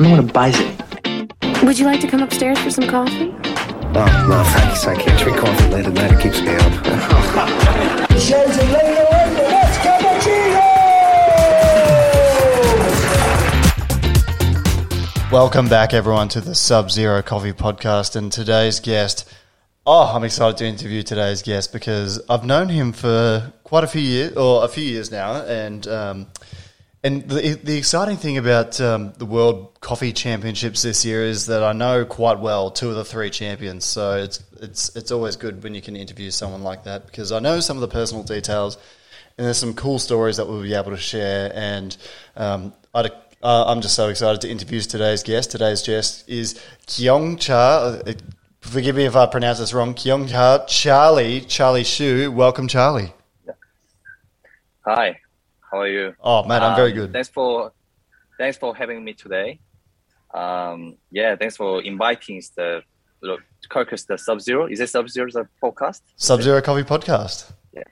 I'm the one who buys it. Would you like to come upstairs for some coffee? Oh, no, thanks. I can't drink coffee late at night. It keeps me up. Shades of Lena Wonder, that's cappuccino! Welcome back, everyone, to the Sub Zero Coffee Podcast. And today's guest, oh, I'm excited to interview today's guest because I've known him for quite a few years, or a few years now. And um, and the, the exciting thing about um, the World Coffee Championships this year is that I know quite well two of the three champions. So it's it's it's always good when you can interview someone like that because I know some of the personal details. And there's some cool stories that we'll be able to share. And um, I'd uh, I'm just so excited to interview today's guest. Today's guest is Kyung Cha. Uh, forgive me if I pronounce this wrong. Kyung Cha Charlie Charlie Seo. Welcome, Charlie. Hi, how are you? Oh man, I'm very Um, good. Thanks for thanks for having me today. Um, yeah, thanks for inviting the look, Kirkus the Sub Zero. Is it Sub Zero the podcast? Sub Zero Coffee Podcast. Yeah,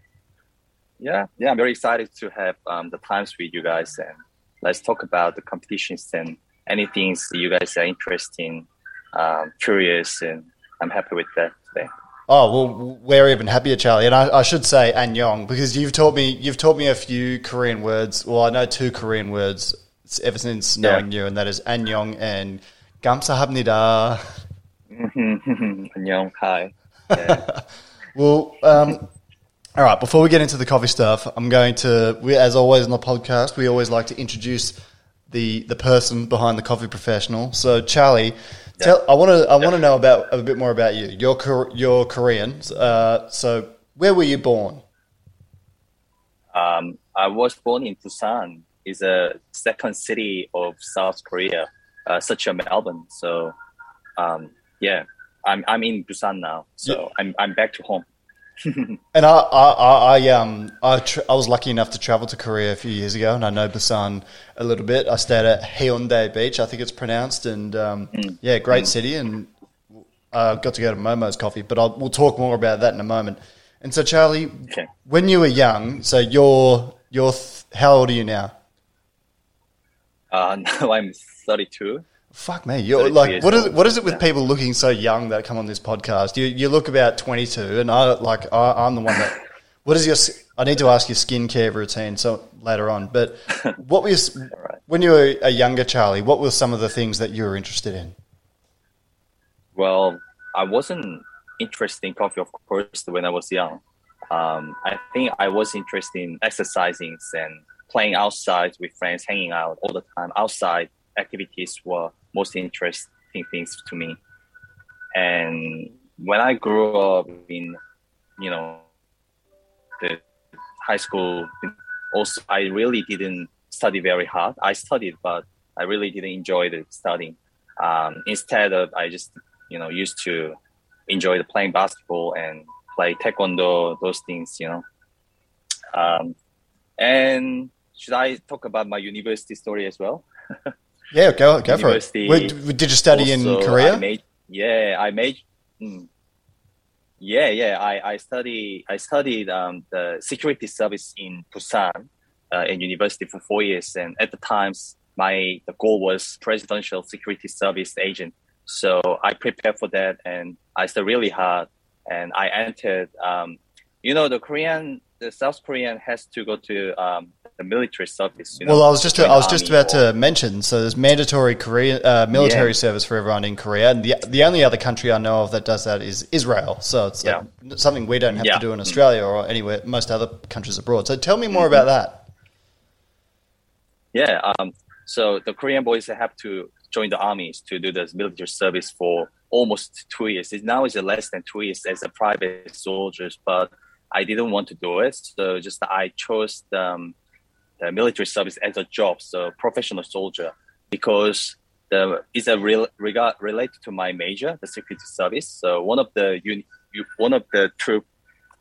yeah, yeah. I'm very excited to have um, the times with you guys and let's talk about the competitions and any things you guys are interested in, um, curious, and I'm happy with that today. Oh well, we're even happier, Charlie. And I, I should say Anyong because you've taught me you've taught me a few Korean words. Well, I know two Korean words ever since knowing yeah. you, and that is Anyong and Gamsahabnida. Anyong, hi. Yeah. well, um, all right. Before we get into the coffee stuff, I'm going to, we, as always on the podcast, we always like to introduce the the person behind the coffee professional. So, Charlie, tell, I want to I want to know about a bit more about you. You're you're Korean. Uh, so, where were you born? Um, I was born in Busan. It's a second city of South Korea, uh, such a Melbourne. So, um, yeah, I'm I'm in Busan now. So I'm I'm back to home. And I, I, I, I um, I, tr- I was lucky enough to travel to Korea a few years ago, and I know Busan a little bit. I stayed at Haeundae Beach, I think it's pronounced, and um, yeah, great city, and uh, got to go to Momo's Coffee. But I'll, we'll talk more about that in a moment. And so, Charlie, Okay. when you were young, so you're you're th- how old are you now? Uh, now I'm 32. Fuck me, you're like what is old. what is it with people looking so young that come on this podcast? You you look about twenty two, and I like I, I'm the one that. What is your? I need to ask your skincare routine so later on. But what were your, s- right. when you were a younger Charlie? What were some of the things that you were interested in? Well, I wasn't interested in coffee, of course, when I was young. Um, I think I was interested in exercising and playing outside with friends, hanging out all the time. Outside activities were most interesting things to me. And when I grew up in, you know, the high school, also I really didn't study very hard. I studied, but I really didn't enjoy the studying. Um, instead of I just you know used to enjoy the playing basketball and play taekwondo those things you know um, and should i talk about my university story as well Yeah, go go for it. Did you study in Korea? I made, yeah i made mm, yeah yeah i i study i studied um, the security service in busan uh, in university for four years and at the times my the goal was presidential security service agent so i prepared for that and i studied really hard and i entered um, you know the korean the south korean has to go to um, the military service you know, well, I was just I was just about or- to mention. So there's mandatory Korea uh, military Yeah. service for everyone in Korea, and the the only other country I know of that does that is Israel. So it's like something we don't have Yeah. to do in Australia or anywhere most other countries abroad. So tell me more about that. Yeah. Um, so the Korean boys have to join the armies to do the military service for almost two years. Now it's less than two years as a private soldiers, but I didn't want to do it. So just I chose the, um, the military service as a job, so professional soldier, because the is a real regard related to my major, the security service. So one of the uni, one of the troop,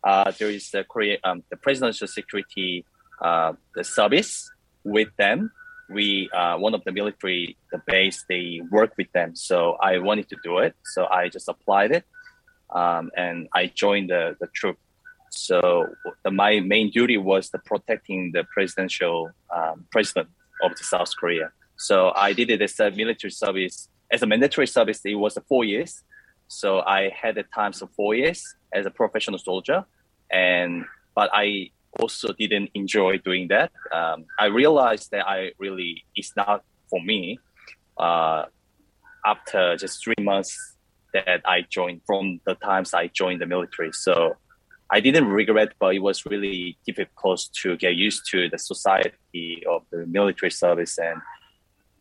uh, there is the Korea, um, the presidential security, uh, the service with them we uh, one of the military the base they work with them so i wanted to do it so i just applied it um, and i joined the, the troop so my main duty was the protecting the presidential um, president of the south korea So I did it as a military service. As a mandatory service, it was four years. So I had the times of four years as a professional soldier, and but I also didn't enjoy doing that. Um, I realized that I really it's not for me. Uh, after just three months that I joined from the times I joined the military, so I didn't regret, but it was really difficult to get used to the society of the military service, and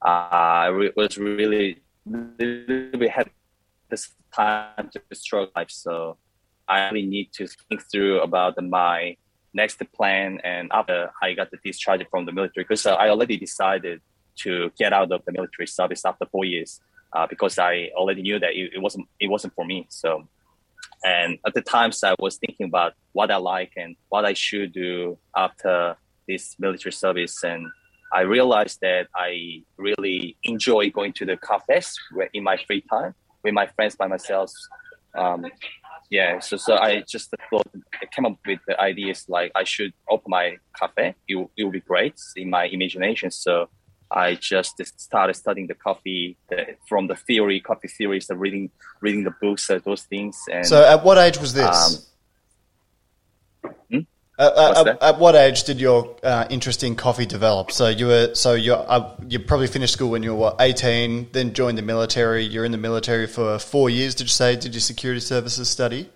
uh, I was really, we had this time to struggle life. So I really need to think through about my next plan. And after I got the discharge from the military, because I already decided to get out of the military service after four years, uh, because I already knew that it, it, wasn't it wasn't for me. So, and at the times I was thinking about what I like and what I should do after this military service, and I realized that I really enjoy going to the cafes in my free time with my friends by myself. Um, yeah, so so I just thought I came up with the ideas like I should open my cafe. It it would be great in my imagination. So I just started studying the coffee the, from the theory, coffee theories, the reading reading the books, uh, those things. And so, at what age was this? Um, hmm? Uh, at, at, what age did your uh, interest in coffee develop? So you were so you uh, you probably finished school when you were what, eighteen, then joined the military. You're in the military for four years. Did you say? Did your security services study?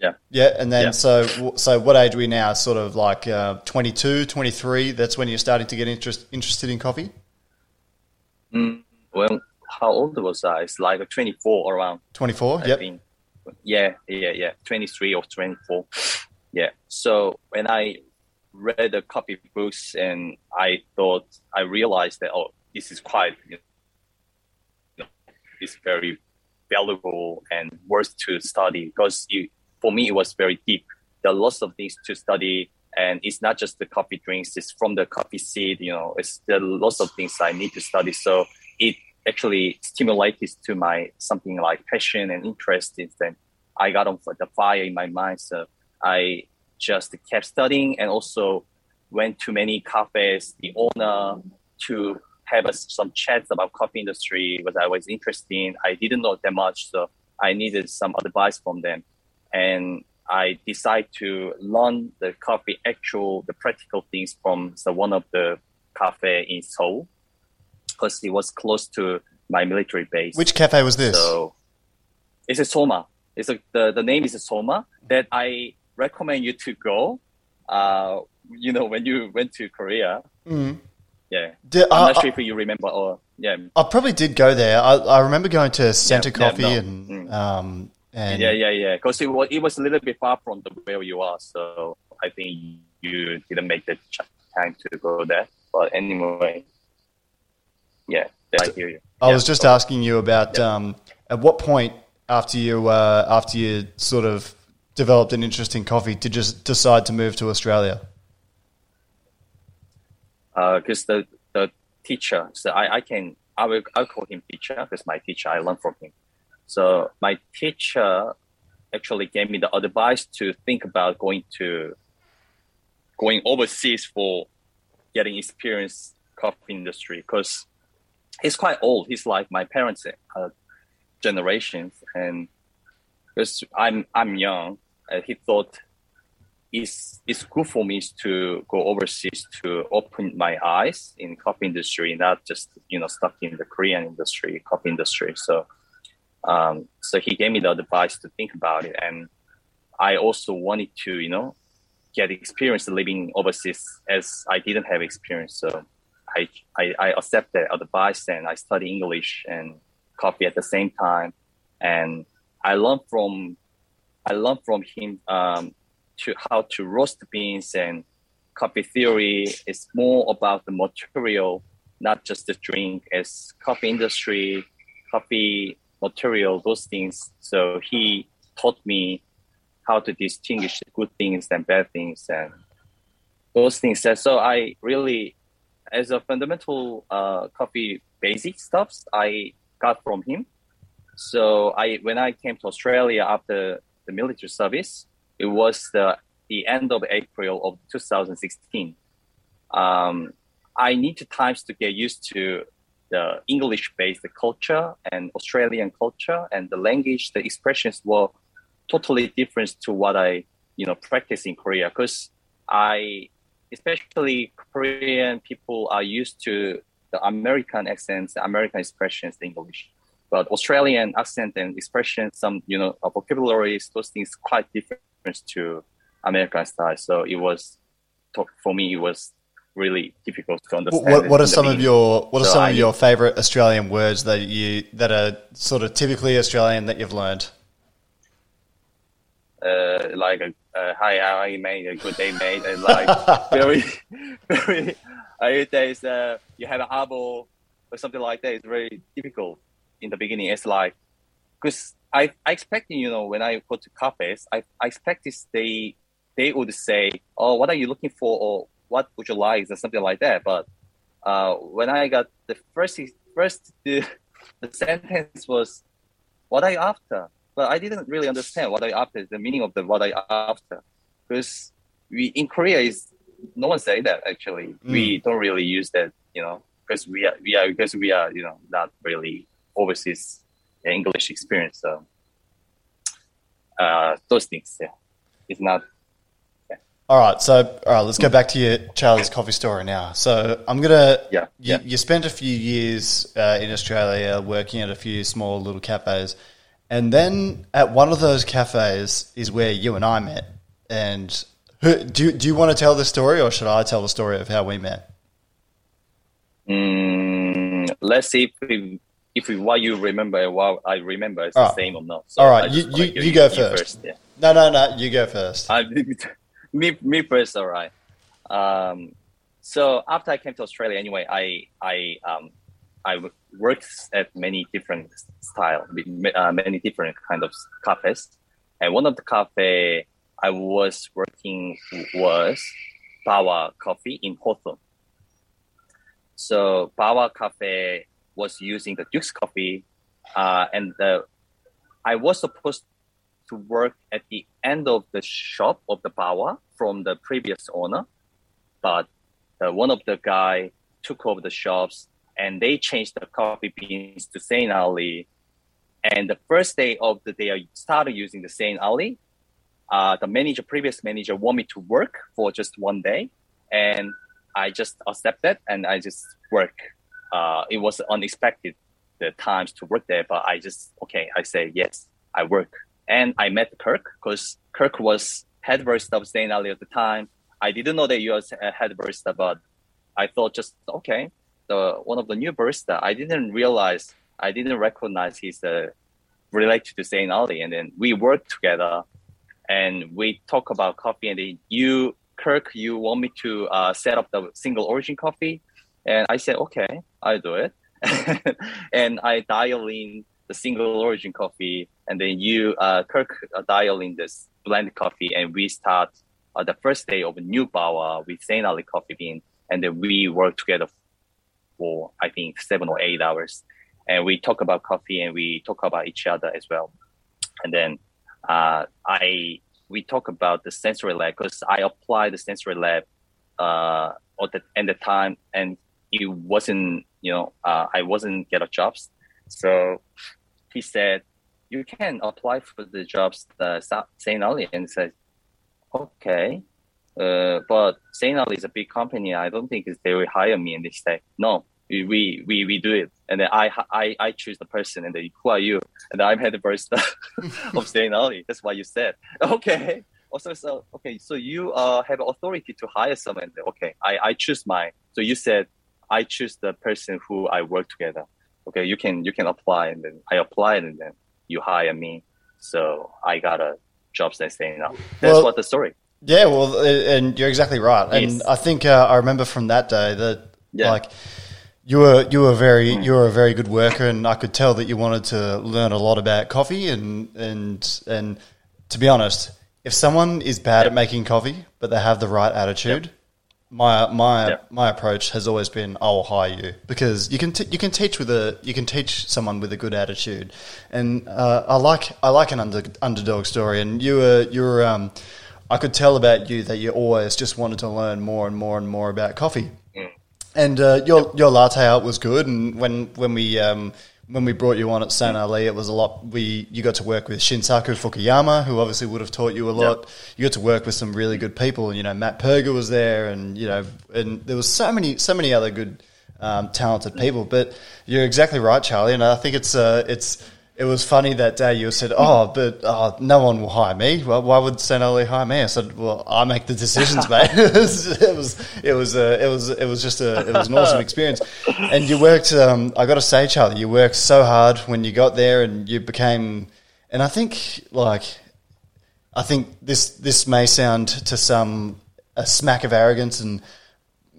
Yeah. Yeah, and then yeah. so so what age are we now? Sort of like uh, 22, 23? That's when you're starting to get interest interested in coffee. Mm, well, how old was I? It's like twenty four around. Twenty four. Yep. Yeah, yeah, yeah, 23 or 24. Yeah. So when I read the copy books and I thought, I realized that, oh, this is quite, you know, it's very valuable and worth to study because it, for me, it was very deep. There are lots of things to study and it's not just the coffee drinks, it's from the coffee seed, you know, it's there are lots of things I need to study. So it actually stimulated to my something like passion and interest is then I got on the fire in my mind. So I just kept studying and also went to many cafes, the owner to have some chats about coffee industry, what I was interested in. I didn't know that much, so I needed some advice from them. And I decided to learn the coffee actual, the practical things from the, one of the cafe in Seoul because it was close to my military base. Which cafe was this? So it's a Soma. It's a, the the name is a Soma that I recommend you to go. Uh, you know when you went to Korea. Mm. Yeah, Did, I'm uh, not sure if you remember or yeah. I probably did go there. I, I remember going to Center Yeah, Coffee yeah, no. and Mm. um and Yeah, yeah, yeah. Because it was it was a little bit far from the where you are, so I think you didn't make the ch- time to go there. But anyway, yeah, I hear you. I Yeah, was just so- asking you about um, at what point after you uh, after you sort of developed an interest in coffee did you decide to move to Australia? because uh, the the teacher, so I, I can I will I call him teacher because my teacher I learned from him. So my teacher actually gave me the advice to think about going to going overseas for getting experience coffee industry because he's quite old. He's like my parents' uh, generations, and because I'm I'm young, uh, he thought it's it's good for me to go overseas to open my eyes in coffee industry, not just you know stuck in the Korean industry, coffee industry. So, um, so he gave me the advice to think about it, and I also wanted to you know get experience living overseas as I didn't have experience. So, I I, I accept advice and I study English and coffee at the same time, and I learned from I learned from him. Um, to how to roast beans and coffee theory is more about the material, not just the drink. As coffee industry, coffee material, those things. So he taught me how to distinguish good things and bad things and those things. And so I really, as a fundamental uh, coffee basic stuffs, I got from him. So I when I came to Australia after the military service, it was the the end of April of 2016. Um, I need times to get used to the English-based culture and Australian culture and the language, the expressions were totally different to what I, you know, practice in Korea. Because I, especially Korean people are used to the American accents, the American expressions, the English. But Australian accent and expression, some you know vocabularies, those things quite different to American style. So it was for me, it was really difficult to understand. What, what are some of your What are so some I, of your favorite Australian words that you that are sort of typically Australian that you've learned? Uh, like a, uh, hi, how are you, mate? A good day, mate. And like very, very. I there's uh, you have an abo or something like that. It's very difficult in the beginning. It's like because I I expect you know when I go to cafes, I I expect this they they would say, oh, what are you looking for or what would you like or something like that. But uh, when I got the first first the, the sentence was, what I after? But I didn't really understand what I after the meaning of the what I after because we in Korea is no one say that actually. Mm. We don't really use that, you know, because we are we are because we are you know not really overseas English experience. So uh, those things, yeah, it's not. All right, so all right, let's go back to your Charlie's coffee story now. So I'm gonna. Yeah. You, yeah. you spent a few years uh, in Australia working at a few small little cafes, and then at one of those cafes is where you and I met. And who, do you, do you want to tell the story, or should I tell the story of how we met? Mm, let's see if we, if we, what you remember and what I remember is the same or not. So All right, you, you, you, go first. first yeah. No, no, no, you go first. I, me, me first. All right. Um, so after I came to Australia, anyway, I I um, I worked at many different style, uh, many different kind of cafes, and one of the cafe I was working was Bawa Coffee in Hawthorn. So Bawa Cafe was using the Duke's coffee, uh, and the, I was supposed to work at the end of the shop of the Bawa from the previous owner, but uh, one of the guy took over the shops and they changed the coffee beans to Saint Ali. And the first day of the day I started using the Saint Ali, uh, the manager, previous manager, want me to work for just one day, and I just accepted and I just work. Uh, it was unexpected the times to work there, but I just okay. I say yes, I work, and I met Kirk because Kirk was head barista of Saint Ali at the time. I didn't know that you was a head barista, but I thought just okay. The one of the new barista, I didn't realize, I didn't recognize he's the related to Saint Ali, and then we worked together and we talk about coffee. And then you, Kirk, you want me to uh, set up the single origin coffee, and I said, okay, I'll do it. and I dial in the single origin coffee, and then you, uh, Kirk, uh, dial in this blend coffee, and we start uh, the first day of a new Bawa with Saint Ali coffee bean, and then we work together for I think seven or eight hours, and we talk about coffee and we talk about each other as well, and then uh, I we talk about the sensory lab because I applied the sensory lab uh, at the at the time, and it wasn't you know uh, I wasn't get a jobs. So he said you can apply for the jobs the Saint Ali and said okay. Uh, but Saint Ali is a big company. I don't think they will hire me. And they say, no, we we we do it and then i i i choose the person and then who are you and i'm head barista of Saint Ali. that's what you said okay also so okay so you uh have authority to hire someone okay i i choose my so you said i choose the person who i work together okay you can you can apply and then i applied and then you hire me so i got a job at Saint Ali. that's well, what the story yeah well and you're exactly right and yes. i think uh, i remember from that day that yeah. like you were you were very you were a very good worker, and I could tell that you wanted to learn a lot about coffee. And and and to be honest, if someone is bad yep. at making coffee but they have the right attitude, yep. My my yep. my approach has always been I will hire you because you can t- you can teach with a you can teach someone with a good attitude, and uh, I like I like an under, underdog story. And you were you were um, I could tell about you that you always just wanted to learn more and more and more about coffee And uh, your your latte art was good. And when when we um, when we brought you on at Saint Ali, it was a lot. We you got to work with Shinsaku Fukuyama, who obviously would have taught you a lot. Yep. You got to work with some really good people. You know, Matt Perger was there, and you know, and there was so many so many other good um, talented people. But you're exactly right, Charlie. And I think it's uh, it's it was funny that day you said, "Oh, but uh, no one will hire me. Well, why would Saint Ali hire me?" I said, "Well, I make the decisions, mate." it was it was it was, uh, it was it was just a it was an awesome experience. And you worked. Um, I got to say, Charlie, you worked so hard when you got there, and you became. And I think like I think this this may sound to some a smack of arrogance, and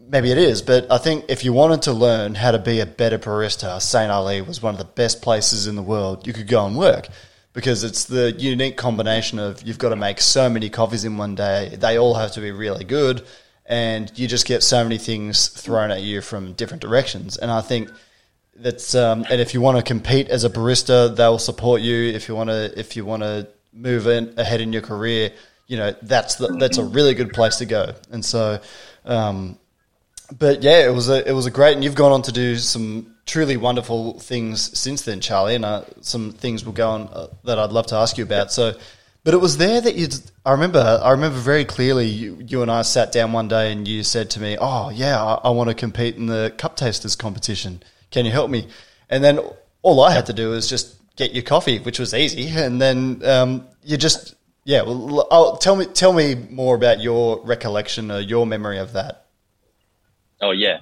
maybe it is. But I think if you wanted to learn how to be a better barista, Saint Ali was one of the best places in the world you could go and work because it's the unique combination of you've got to make so many coffees in one day. They all have to be really good, and you just get so many things thrown at you from different directions. And I think that's um, and if you want to compete as a barista, they'll support you. If you want to, if you want to move in, ahead in your career, you know that's the, that's a really good place to go. And so, um, but yeah, it was a it was a great, and you've gone on to do some truly wonderful things since then, Charlie, and uh, some things will go on uh, that I'd love to ask you about. So. But it was there that you. I remember. I remember very clearly. You, you and I sat down one day, and you said to me, "Oh yeah, I, I want to compete in the Cup Tasters competition. Can you help me?" And then all I had to do was just get your coffee, which was easy. And then um, you just, yeah. Well, I'll, tell me, tell me more about your recollection or your memory of that. Oh yeah.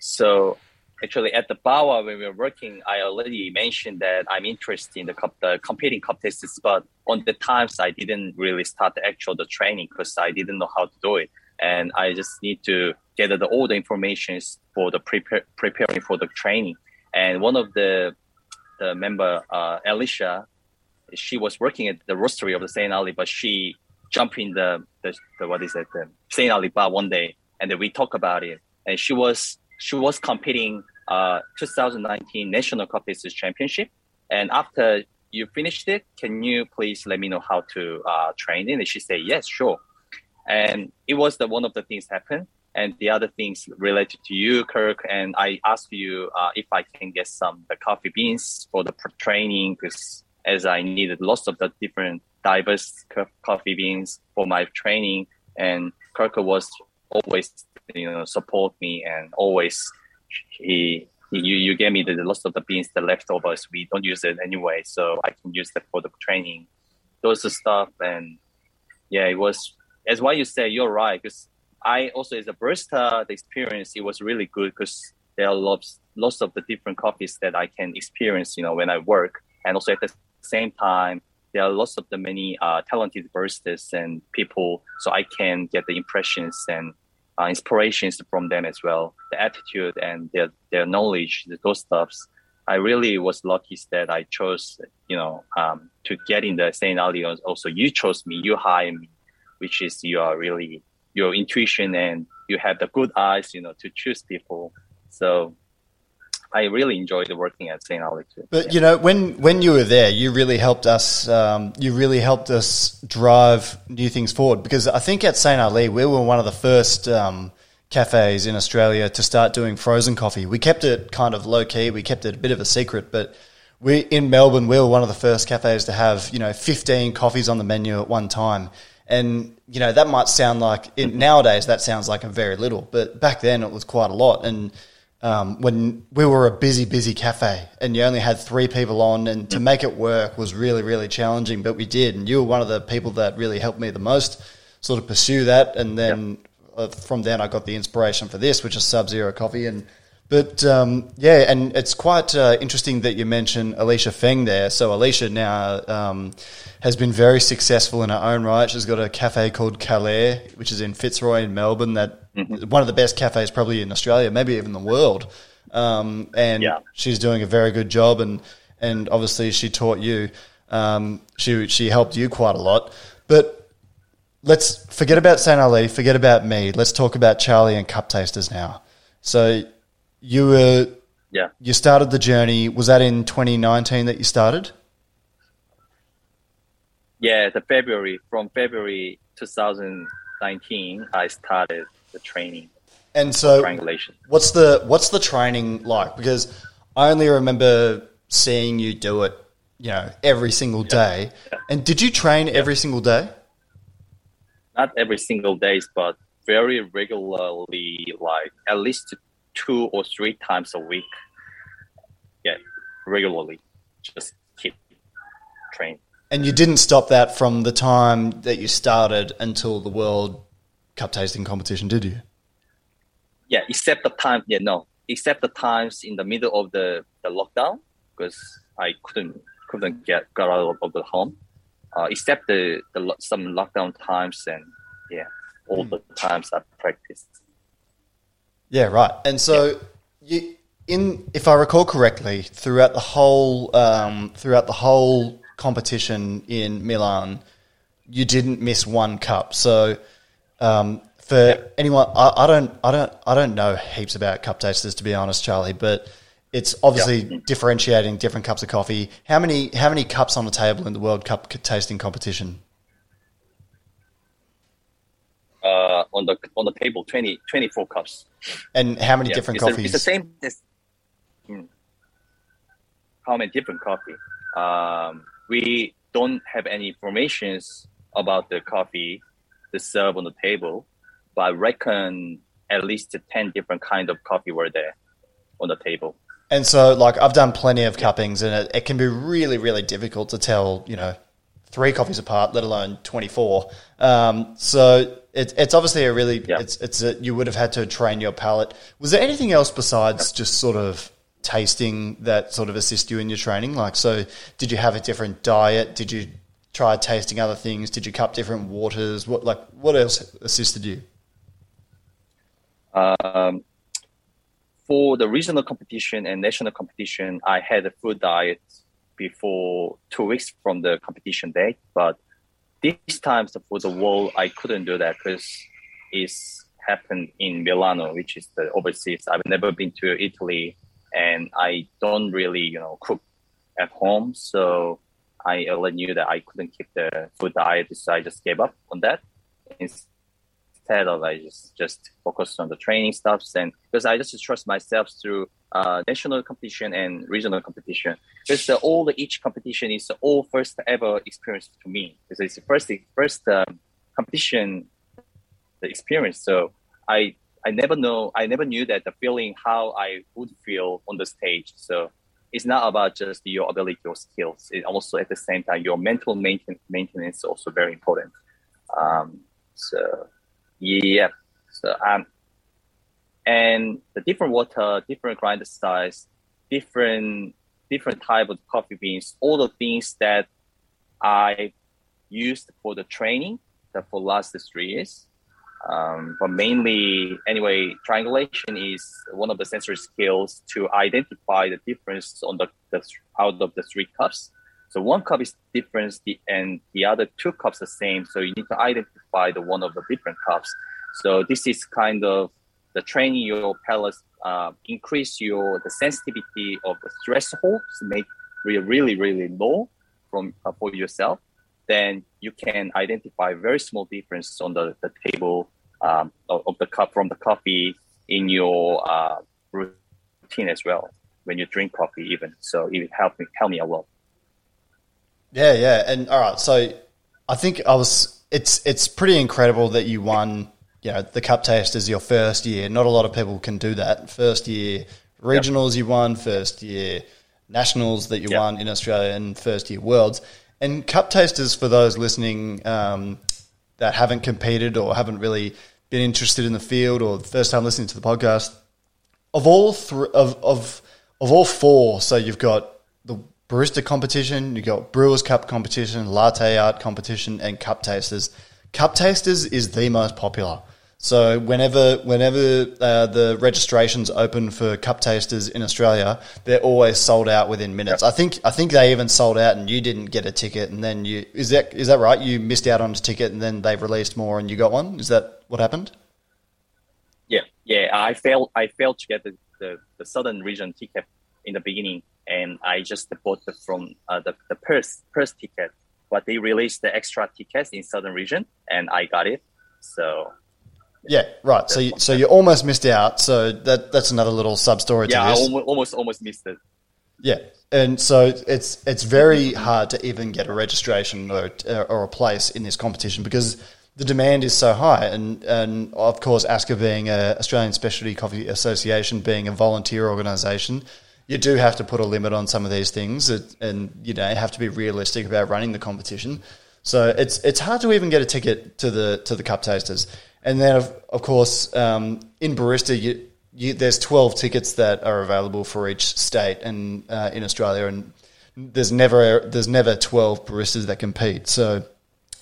So actually, at the Bawa when we were working, I already mentioned that I'm interested in the, cup, the competing cup tasters, but on the times I didn't really start the actual the training because I didn't know how to do it, and I just need to gather the, all the information for the prepare, preparing for the training. And one of the the member, uh, Alicia, she was working at the roastery of the Saint Ali, but she jumped in the, the, the what is it, the Saint Ali bar one day, and then we talk about it. And she was she was competing uh 2019 National Cup Tasters Championship. And after you finished it, can you please let me know how to uh, train it? And she said, yes, sure. And it was the one of the things happened. And the other things related to you, Kirk, and I asked you uh, if I can get some the coffee beans for the training because as I needed lots of the different diverse co- coffee beans for my training, and Kirk was always you know support me and always he, he you you gave me the the lots of the beans the leftovers. We don't use it anyway so I can use that for the training. Those stuff and yeah it was as why you say you're right because I also as a barista the experience it was really good because there are lots lots of the different coffees that I can experience you know when I work. And also at the same time there are lots of the many uh, talented baristas and people so I can get the impressions and uh, inspirations from them as well the attitude and their their knowledge those stuffs I really was lucky that I chose, you know, um, to get in the St. Ali. Also, you chose me, you hired me, which is you are really your intuition and you have the good eyes, you know, to choose people. So I really enjoyed working at St. Ali too. But you know, when when you were there, you really helped us. Um, you really helped us drive new things forward because I think at St. Ali we were one of the first um, cafes in Australia to start doing frozen coffee. We kept it kind of low key. We kept it a bit of a secret, but we in Melbourne we were one of the first cafes to have you know fifteen coffees on the menu at one time. And you know that might sound like it, nowadays that sounds like a very little, but back then it was quite a lot. And um, when we were a busy, busy cafe and you only had three people on, and to make it work was really, really challenging, but we did. And you were one of the people that really helped me the most sort of pursue that. And then uh, from then, I got the inspiration for this, which is Sub Zero Coffee. And but um, yeah, and it's quite uh, interesting that you mentioned Alicia Feng there. So Alicia now um, has been very successful in her own right. She's got a cafe called Calais, which is in Fitzroy in Melbourne. That one of the best cafes probably in Australia, maybe even the world. Um, and Yeah. she's doing a very good job. And and obviously she taught you. Um, she she helped you quite a lot. But let's forget about Saint Ali. Forget about me. Let's talk about Charlie and Cup Tasters now. So you were Yeah. you started the journey. Was that in 2019 that you started? Yeah, the February from February 2019, I started the training. And so, triangulation. what's the what's the training like? Because I only remember seeing you do it, you know, every single day. And did you train every single day? Not every single days, but very regularly, like at least two or three times a week. Yeah, regularly, just keep train. And you didn't stop that from the time that you started until the World Cup tasting competition, did you? Yeah, except the time. Yeah, no, except the times in the middle of the, the lockdown because I couldn't couldn't get got out of, of the home. Uh, except the, the some lockdown times and yeah, all the times I practiced. Yeah, right. And so, you, in if I recall correctly, throughout the whole um, throughout the whole competition in Milan, you didn't miss one cup. So, um, for anyone, I, I don't, I don't, I don't know heaps about cup tasters to be honest, Charlie. But it's obviously differentiating different cups of coffee. How many, how many cups on the table in the World Cup tasting competition? Uh, on the on the table, 20, 24 cups. And how many Yeah, different it's coffees? it's the same. It's, Hmm. how many different coffee? Um, we don't have any informations about the coffee to serve on the table, but I reckon at least ten different kind of coffee were there on the table. And so, like, I've done plenty of cuppings, and it, it can be really, really difficult to tell, you know, three coffees apart, let alone 24. Um, so it, it's obviously a really, Yeah. it's, it's a, you would have had to train your palate. Was there anything else besides just sort of tasting that sort of assist you in your training? Like, so did you have a different diet? Did you try tasting other things? Did you cup different waters? What, like, what else assisted you? Um, for the regional competition and national competition, I had a food diet before two weeks from the competition date. But this time for the world, I couldn't do that because it's happened in Milano, which is the overseas. I've never been to Italy, and I don't really, you know, cook at home. So I already knew that I couldn't keep the food diet, so I just gave up on that of I just just focus on the training stuffs and because I just trust myself through uh, national competition and regional competition. Because the, all the each competition is all first ever experience to me. Because it's the first first um, competition the experience. So I I never know I never knew that the feeling how I would feel on the stage. So it's not about just your ability or skills. It also at the same time your mental mainten- maintenance is also very important. Um, so yeah. So um, and the different water, different grinder size, different different type of coffee beans, all the things that I used for the training that for last three years. Um, but mainly, anyway, triangulation is one of the sensory skills to identify the difference on the, the out of the three cups. So one cup is different, and the other two cups are same. So you need to identify the one of the different cups. So this is kind of the training your palate, uh, increase your the sensitivity of the threshold to make really really really low from uh, for yourself. Then you can identify very small difference on the, the table um, of, of the cup from the coffee in your uh, routine as well when you drink coffee even. So it helped me help me a lot. Yeah, yeah. And all right, so I think I was it's it's pretty incredible that you won, you know, the cup taste is your first year. Not a lot of people can do that. First year regionals you won, first year nationals that you Yep. won in Australia and first year worlds. And cup tasters for those listening um, that haven't competed or haven't really been interested in the field or the first time listening to the podcast, of all three of, of of all four, so you've got barista competition, you've got Brewers Cup competition, latte art competition, and cup tasters. Cup tasters is the most popular. So whenever whenever uh, the registrations open for cup tasters in Australia, they're always sold out within minutes. I think I think they even sold out, and you didn't get a ticket, and then you is that is that right? You missed out on a ticket, and then they've released more, and you got one. Is that what happened? Yeah, yeah. I failed. I failed to get the, the, the southern region ticket in the beginning, and I just bought the from uh, the the Perth Perth ticket. But they released the extra tickets in southern region, and I got it. So Yeah, right. So you, so you almost missed out. So that that's another little sub story Yeah, to I almost, almost missed it. Yeah, and so it's it's very hard to even get a registration or or a place in this competition because the demand is so high, and and of course, ASCA being a Australian Specialty Coffee Association, being a volunteer organisation, you do have to put a limit on some of these things, and you know have to be realistic about running the competition. So it's it's hard to even get a ticket to the to the cup tasters, and then of, of course um, in barista you, you, there's 12 tickets that are available for each state and uh, in Australia, and there's never there's never 12 baristas that compete. So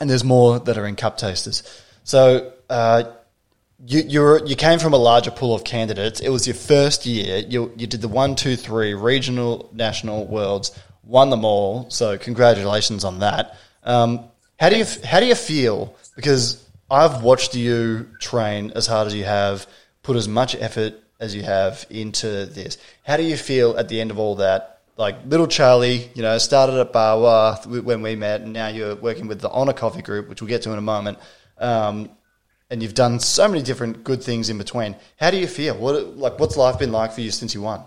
and there's more that are in cup tasters. So uh, you you're, you came from a larger pool of candidates. It was your first year. You you did the one, two, three regional, national, worlds, won them all. So congratulations on that. Um, how do you how do you feel? Because I've watched you train as hard as you have, put as much effort as you have into this. How do you feel at the end of all that? Like little Charlie, you know, started at Bawa when we met, and now you're working with the ONA Coffee Group, which we'll get to in a moment. Um, and you've done so many different good things in between. How do you feel? What like what's life been like for you since you won?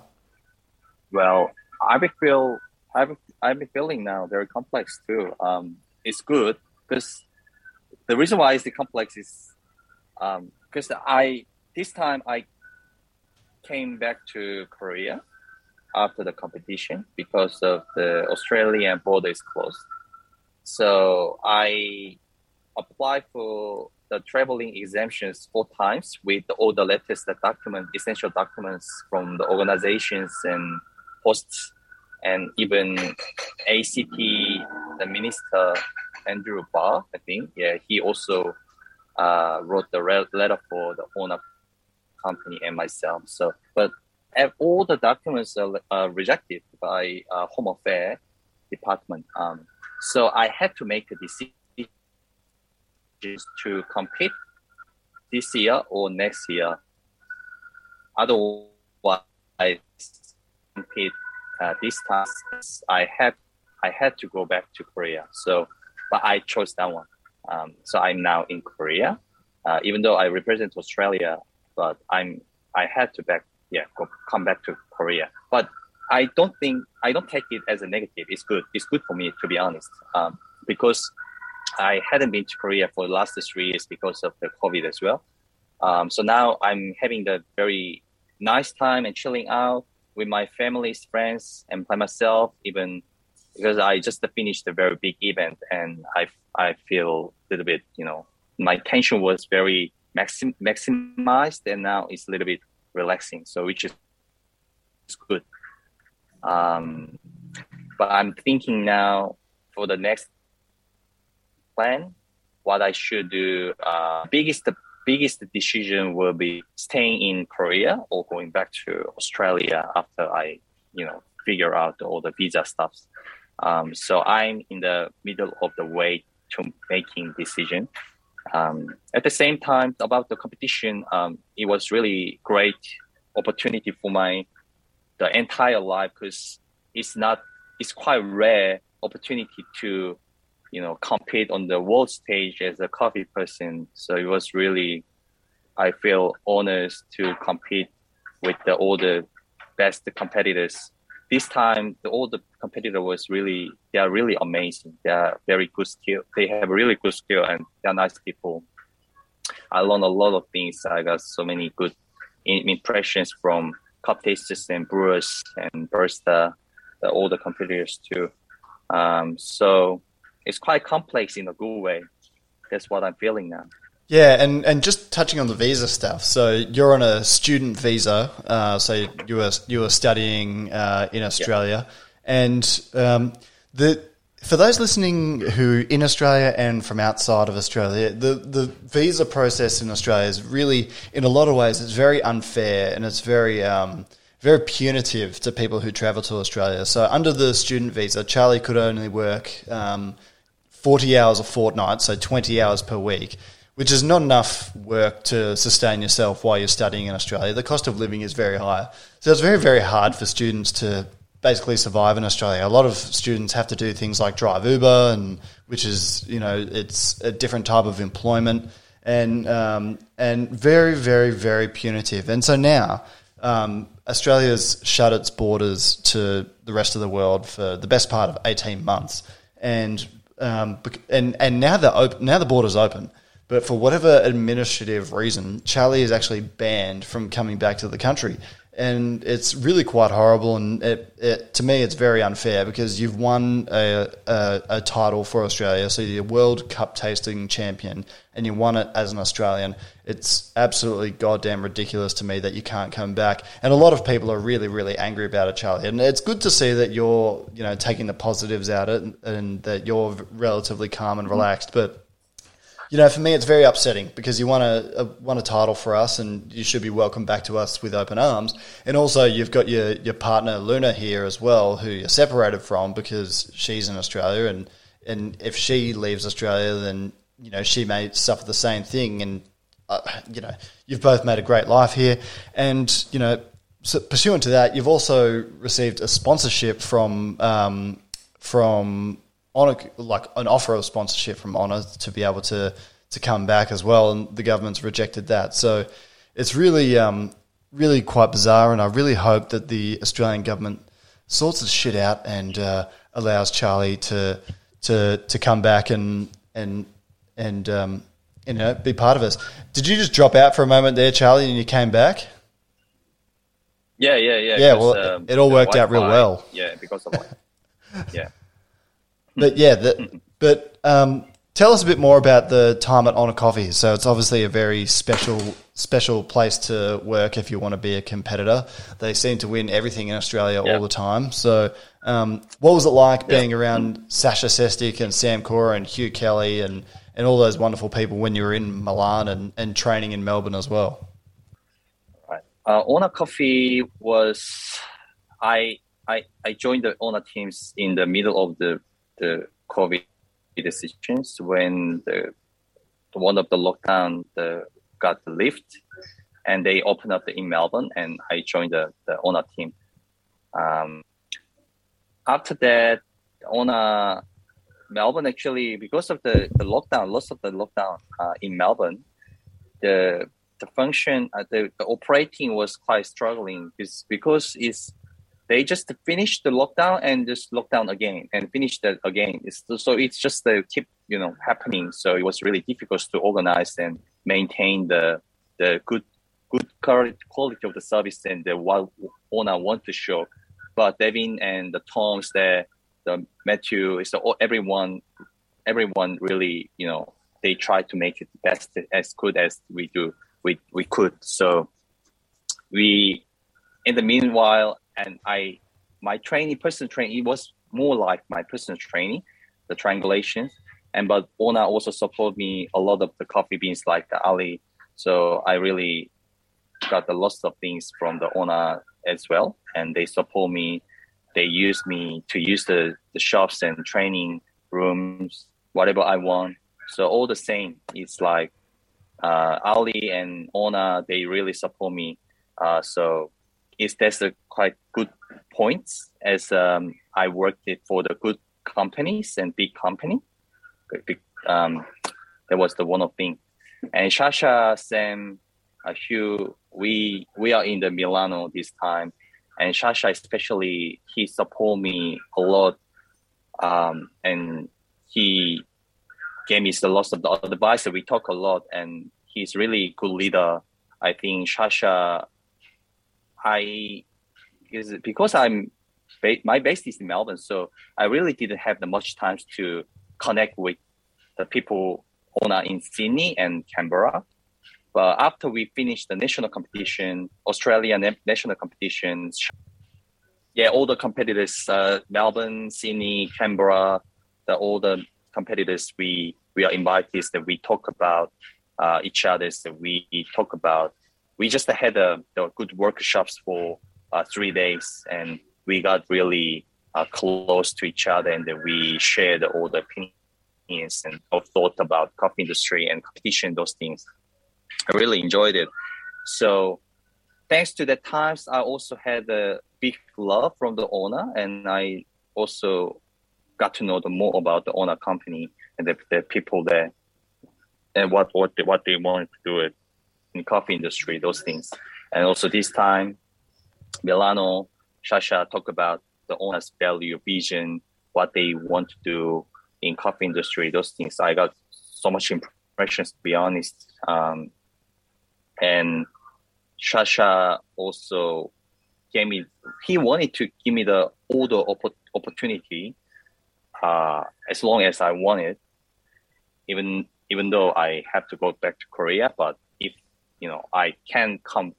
Well, I feel I've I've been feeling now very complex too. Um, it's good because the reason why it's the complex is because I this time I came back to Korea after the competition because of the Australian border is closed. So I applied for the traveling exemptions four times with all the latest document, essential documents from the organizations and hosts, and even ACT, the minister Andrew Barr, I think, yeah, he also uh, wrote the letter for the ONA company and myself. So, but all the documents are uh, rejected by uh, Home Affairs Department. Um, so I had to make a decision to compete this year or next year. Otherwise, compete uh, this time. I had I had to go back to Korea. So, but I chose that one. Um, so I'm now in Korea, uh, even though I represent Australia. But I'm I had to back yeah go, come back to Korea. But I don't think I don't take it as a negative. It's good. It's good for me to be honest, um, because I hadn't been to Korea for the last three years because of the COVID as well. Um, so now I'm having the very nice time and chilling out with my family's friends and by myself, even because I just finished a very big event and I, I feel a little bit, you know, my tension was very maxim, maximized and now it's a little bit relaxing. So which is good. Um, but I'm thinking now for the next plan, what I should do. Uh, biggest biggest decision will be staying in Korea or going back to Australia after I, you know, figure out all the visa stuffs. Um, so I'm in the middle of the way to making decision. Um, at the same time, about the competition, um, it was really great opportunity for my the entire life because it's not it's quite rare opportunity to you know compete on the world stage as a coffee person. So it was really i feel honored to compete with the, all the best competitors. This time the all the competitor was really they are really amazing. They are very good skill. They have really good skill and they're nice people. I learned a lot of things. I got so many good impressions from cup tasters and brewers and barista the, all the competitors too. Um, so it's quite complex in a good way. That's what I'm feeling now. Yeah, and, and just touching on the visa stuff. So you're on a student visa. Uh, so you were you were studying uh, in Australia, and um, the for those listening who in Australia and from outside of Australia, the the visa process in Australia is really, in a lot of ways, it's very unfair and it's very um, very punitive to people who travel to Australia. So under the student visa, Charlie could only work. Um, 40 hours a fortnight, so 20 hours per week, which is not enough work to sustain yourself while you're studying in Australia. The cost of living is very high. So it's very, very hard for students to basically survive in Australia. A lot of students have to do things like drive Uber, and which is, you know, it's a different type of employment. and um, and very, very, very punitive. And so now um, Australia's shut its borders to the rest of the world for the best part of eighteen months, and um, and and now the op- now the borders open. But for whatever administrative reason, Charlie is actually banned from coming back to the country and it's really quite horrible. And it, it, to me, it's very unfair because you've won a, a, a, title for Australia, so you're World Cup tasting champion, and you won it as an Australian. It's absolutely goddamn ridiculous to me that you can't come back. And a lot of people are really, really angry about it, Charlie. And it's good to see that you're, you know, taking the positives out of it, and, and that you're relatively calm and relaxed, but you know, for me, it's very upsetting because you won a, a, won a title for us, and you should be welcomed back to us with open arms. And also, you've got your your partner Luna here as well, who you're separated from because she's in Australia, and and if she leaves Australia, then you know she may suffer the same thing. And uh, you know, you've both made a great life here, and you know, so pursuant to that, you've also received a sponsorship from um, from on a, like an offer of sponsorship from ONA to be able to to come back as well, and the government's rejected that. So it's really um, really quite bizarre, and I really hope that the Australian government sorts the shit out and uh, allows Charlie to to to come back and and and um, you know be part of us. Did you just drop out for a moment there, Charlie, and you came back? Yeah, yeah, yeah. Yeah, well, um, it all worked out real well. Yeah, because of like, yeah. But yeah, the, but um, tell us a bit more about the time at ONA Coffee. So it's obviously a very special special place to work if you want to be a competitor. They seem to win everything in Australia yeah. all the time. So um, what was it like being yeah. around Sasha Sestic and Sam Cora and Hugh Kelly and, and all those wonderful people when you were in Milan and, and training in Melbourne as well? Right. Uh, ONA Coffee was I I, I joined the ONA teams in the middle of the the COVID decisions when the one of the lockdown the, got the lift and they opened up in Melbourne and I joined the, the ONA team. Um, after that, ONA Melbourne actually because of the, the lockdown, lots of the lockdown uh, in Melbourne, the the function, uh, the, the operating was quite struggling because because it's they just finish the lockdown and just lockdown again and finish that again. It's, so it's just the keep you know happening. So it was really difficult to organize and maintain the the good good quality of the service and the what ONA want to show. But Devin and the Toms there, the Matthew is everyone everyone really you know they try to make it best as good as we do we we could. So we in the meanwhile and I my training personal training it was more like my personal training, the triangulations. And but Ona also support me a lot of the coffee beans like the Ali. So I really got a lot of things from the Ona as well. And they support me. They use me to use the, the shops and training rooms, whatever I want. So all the same, it's like uh, Ali and Ona, they really support me. Uh, so is that's a quite good points as um, I worked for the good companies and big company. Um, that was the one of thing. And Shasha, Sam, Hugh, we we are in the Milano this time, and Shasha especially he support me a lot, um, and he gave me a lot of the advice. We talk a lot, and he's really good leader. I think Shasha I is because I'm my base is in Melbourne, so I really didn't have the much time to connect with the people ONA in Sydney and Canberra. But after we finished the national competition, Australian national competitions, yeah, all the competitors, uh, Melbourne, Sydney, Canberra, the, all the competitors we we are invited that we talk about uh, each other's that we talk about we just had a, a good workshops for uh, three days and we got really uh, close to each other and we shared all the opinions and thought about coffee industry and competition those things i really enjoyed it so thanks to the times i also had a big love from the ONA and i also got to know the more about the ONA company and the, the people there and what what they, what they want to do it in coffee industry, those things. And also this time, Milano, Shasha talk about the ONA's value, vision, what they want to do in coffee industry, those things. I got so much impressions to be honest. Um, and Shasha also gave me he wanted to give me the older opportunity uh, as long as I wanted, even even though I have to go back to Korea. But if you know I can come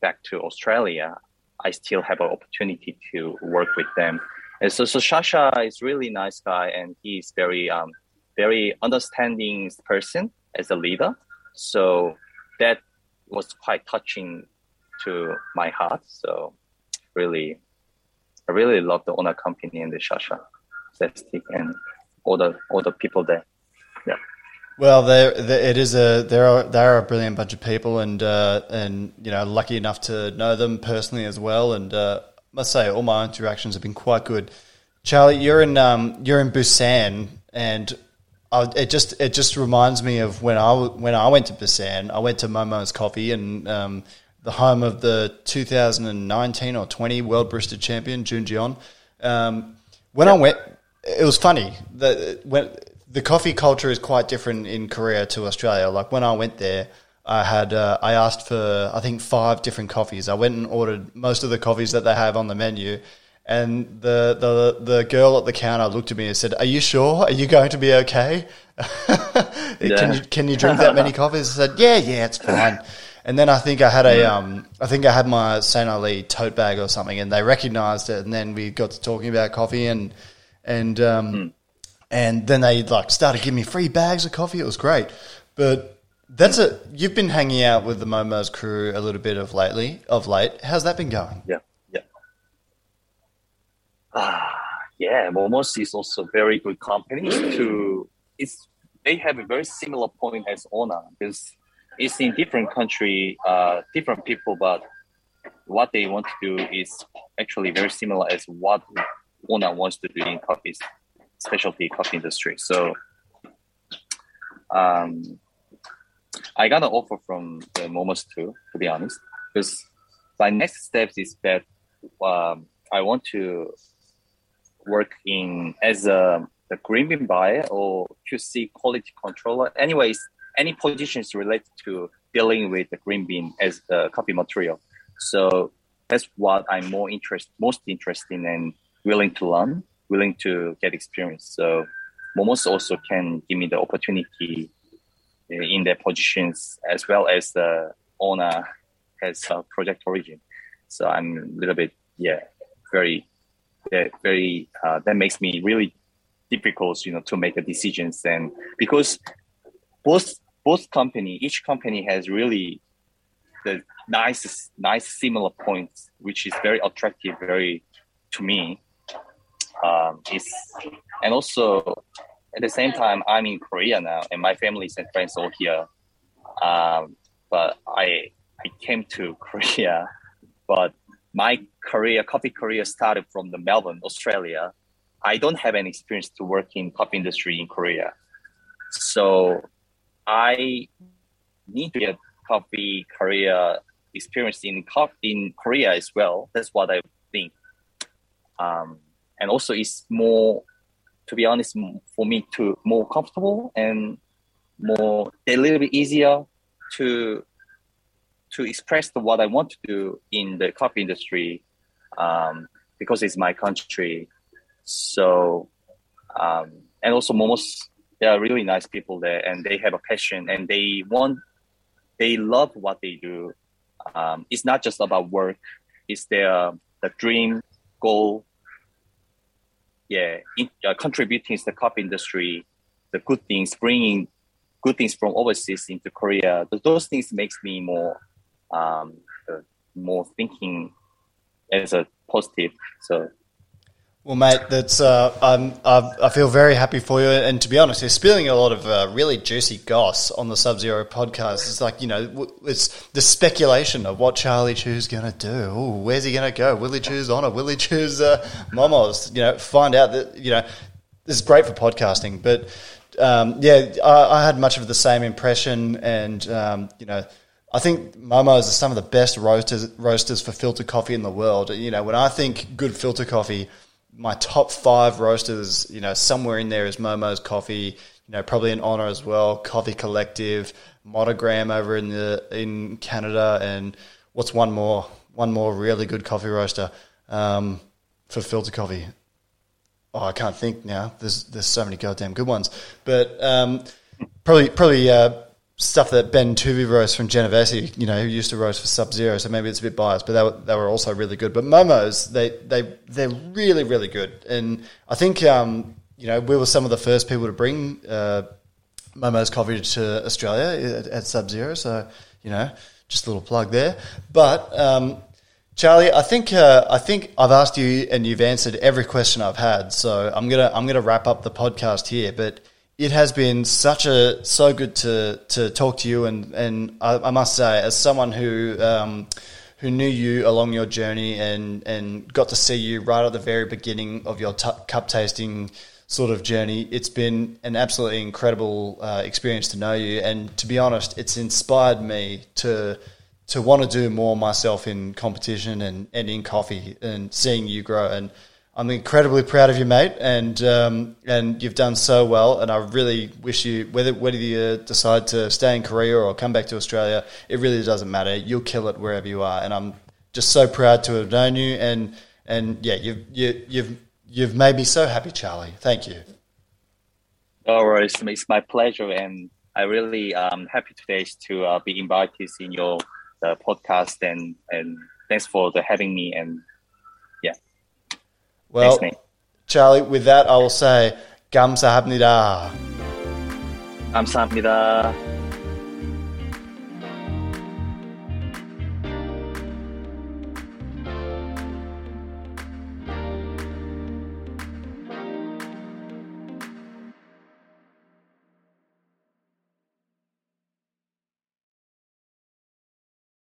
back to Australia, I still have an opportunity to work with them. And so, so Shasha is really nice guy, and he's very um, very understanding person as a leader. So that was quite touching to my heart. So really, I really love the ONA company and the Shasha, Sestic, and all the all the people there. Yeah. Well, there, it is a there are they are a brilliant bunch of people, and uh, and you know lucky enough to know them personally as well. And uh, I must say, all my interactions have been quite good. Charlie, you're in um, you're in Busan, and I, it just it just reminds me of when I when I went to Busan. I went to Momo's Coffee and um, the home of the 2019 or 20 World Barista Champion Jeon Jooyeon. Um, when I went, it was funny that when the coffee culture is quite different in Korea to Australia. Like when I went there, I had uh, I asked for I think five different coffees. I went and ordered most of the coffees that they have on the menu, and the the the girl at the counter looked at me and said, "Are you sure? Are you going to be okay? can you can you drink that many coffees?" I said, "Yeah, yeah, it's fine." And then I think I had a um, I think I had my Saint Ali tote bag or something, and they recognised it, and then we got to talking about coffee and and um, mm and then they like started giving me free bags of coffee. It was great, but that's a you've been hanging out with the Momo's crew a little bit of lately of late. How's that been going? Yeah, yeah. Ah, yeah. Momo's is also very good company. To it's they have a very similar point as Ona because it's in different country, uh, different people, but what they want to do is actually very similar as what Ona wants to do in coffee specialty coffee industry. So um, I got an offer from the Momos too, to be honest, because my next steps is that um, I want to work in as a green bean buyer or QC quality controller. Anyways, any positions related to dealing with the green bean as the coffee material. So that's what I'm more interest, most interested in and willing to learn willing to get experience. So Momos also can give me the opportunity in their positions as well as the ONA has a project origin. So I'm a little bit, yeah, very, very, uh, that makes me really difficult, you know, to make a decisions. And because both, both company, each company has really the nice, nice similar points, which is very attractive, very to me um, is and also at the same time I'm in Korea now and my family and friends all here. Um, but I I came to Korea, but my career coffee career started from the Melbourne, Australia. I don't have any experience to work in coffee industry in Korea, so I need to get coffee career experience in coffee in Korea as well. That's what I think. Um, and also it's more to be honest for me to more comfortable and more a little bit easier to to express the, what I want to do in the coffee industry um, because it's my country. So um, and also Momos, they are really nice people there, and they have a passion and they want they love what they do. Um, it's not just about work; it's their the dream, goal, yeah, in, uh, contributing to the coffee industry, the good things, bringing good things from overseas into Korea. Those things makes me more, um, uh, more thinking as a positive. So well, mate, that's uh, I'm, i feel very happy for you. And to be honest, you're spilling a lot of uh, really juicy goss on the Sub Zero podcast. It's like you know, it's the speculation of what Charlie Chu's going to do. Ooh, where's he going to go? Will he choose ONA? Will he choose uh, Momos? You know, find out that you know this is great for podcasting. But um, yeah, I, I, had much of the same impression, and um, you know, I think Momo's are some of the best roasters roasters for filter coffee in the world. You know, when I think good filter coffee, my top five roasters, you know, somewhere in there is Momo's Coffee. You know, probably an honor as well. Coffee Collective, Monogram over in the in Canada, and what's one more? One more really good coffee roaster um, for filter coffee. Oh, I can't think now. There's there's so many goddamn good ones, but um, probably probably. Uh, stuff that Ben Tuvey roasts from Genovese, you know, who used to roast for Sub Zero, so maybe it's a bit biased, but they were, they were also really good. But Momo's, they they they're really really good, and I think um, you know we were some of the first people to bring uh, Momo's coffee to Australia at, at Sub Zero, so you know, just a little plug there. But um, Charlie, I think uh, I think I've asked you and you've answered every question I've had, so I'm gonna I'm gonna wrap up the podcast here, but it has been such a so good to to talk to you, and and I, I must say, as someone who um, who knew you along your journey and and got to see you right at the very beginning of your t- cup tasting sort of journey, it's been an absolutely incredible uh, experience to know you. And to be honest, it's inspired me to to want to do more myself in competition and, and in coffee and seeing you grow and I'm incredibly proud of you, mate, and um, and you've done so well. And I really wish you whether whether you decide to stay in Korea or come back to Australia, it really doesn't matter. You'll kill it wherever you are, and I'm just so proud to have known you. And and yeah, you've you, you've you've made me so happy, Charlie. Thank you. No worries, it's my pleasure, and I really um happy today to uh, be invited in your uh, podcast, and and thanks for the having me and well, Thanks, Charlie, with that, I will say, Gamsahamnida. Gamsahamnida.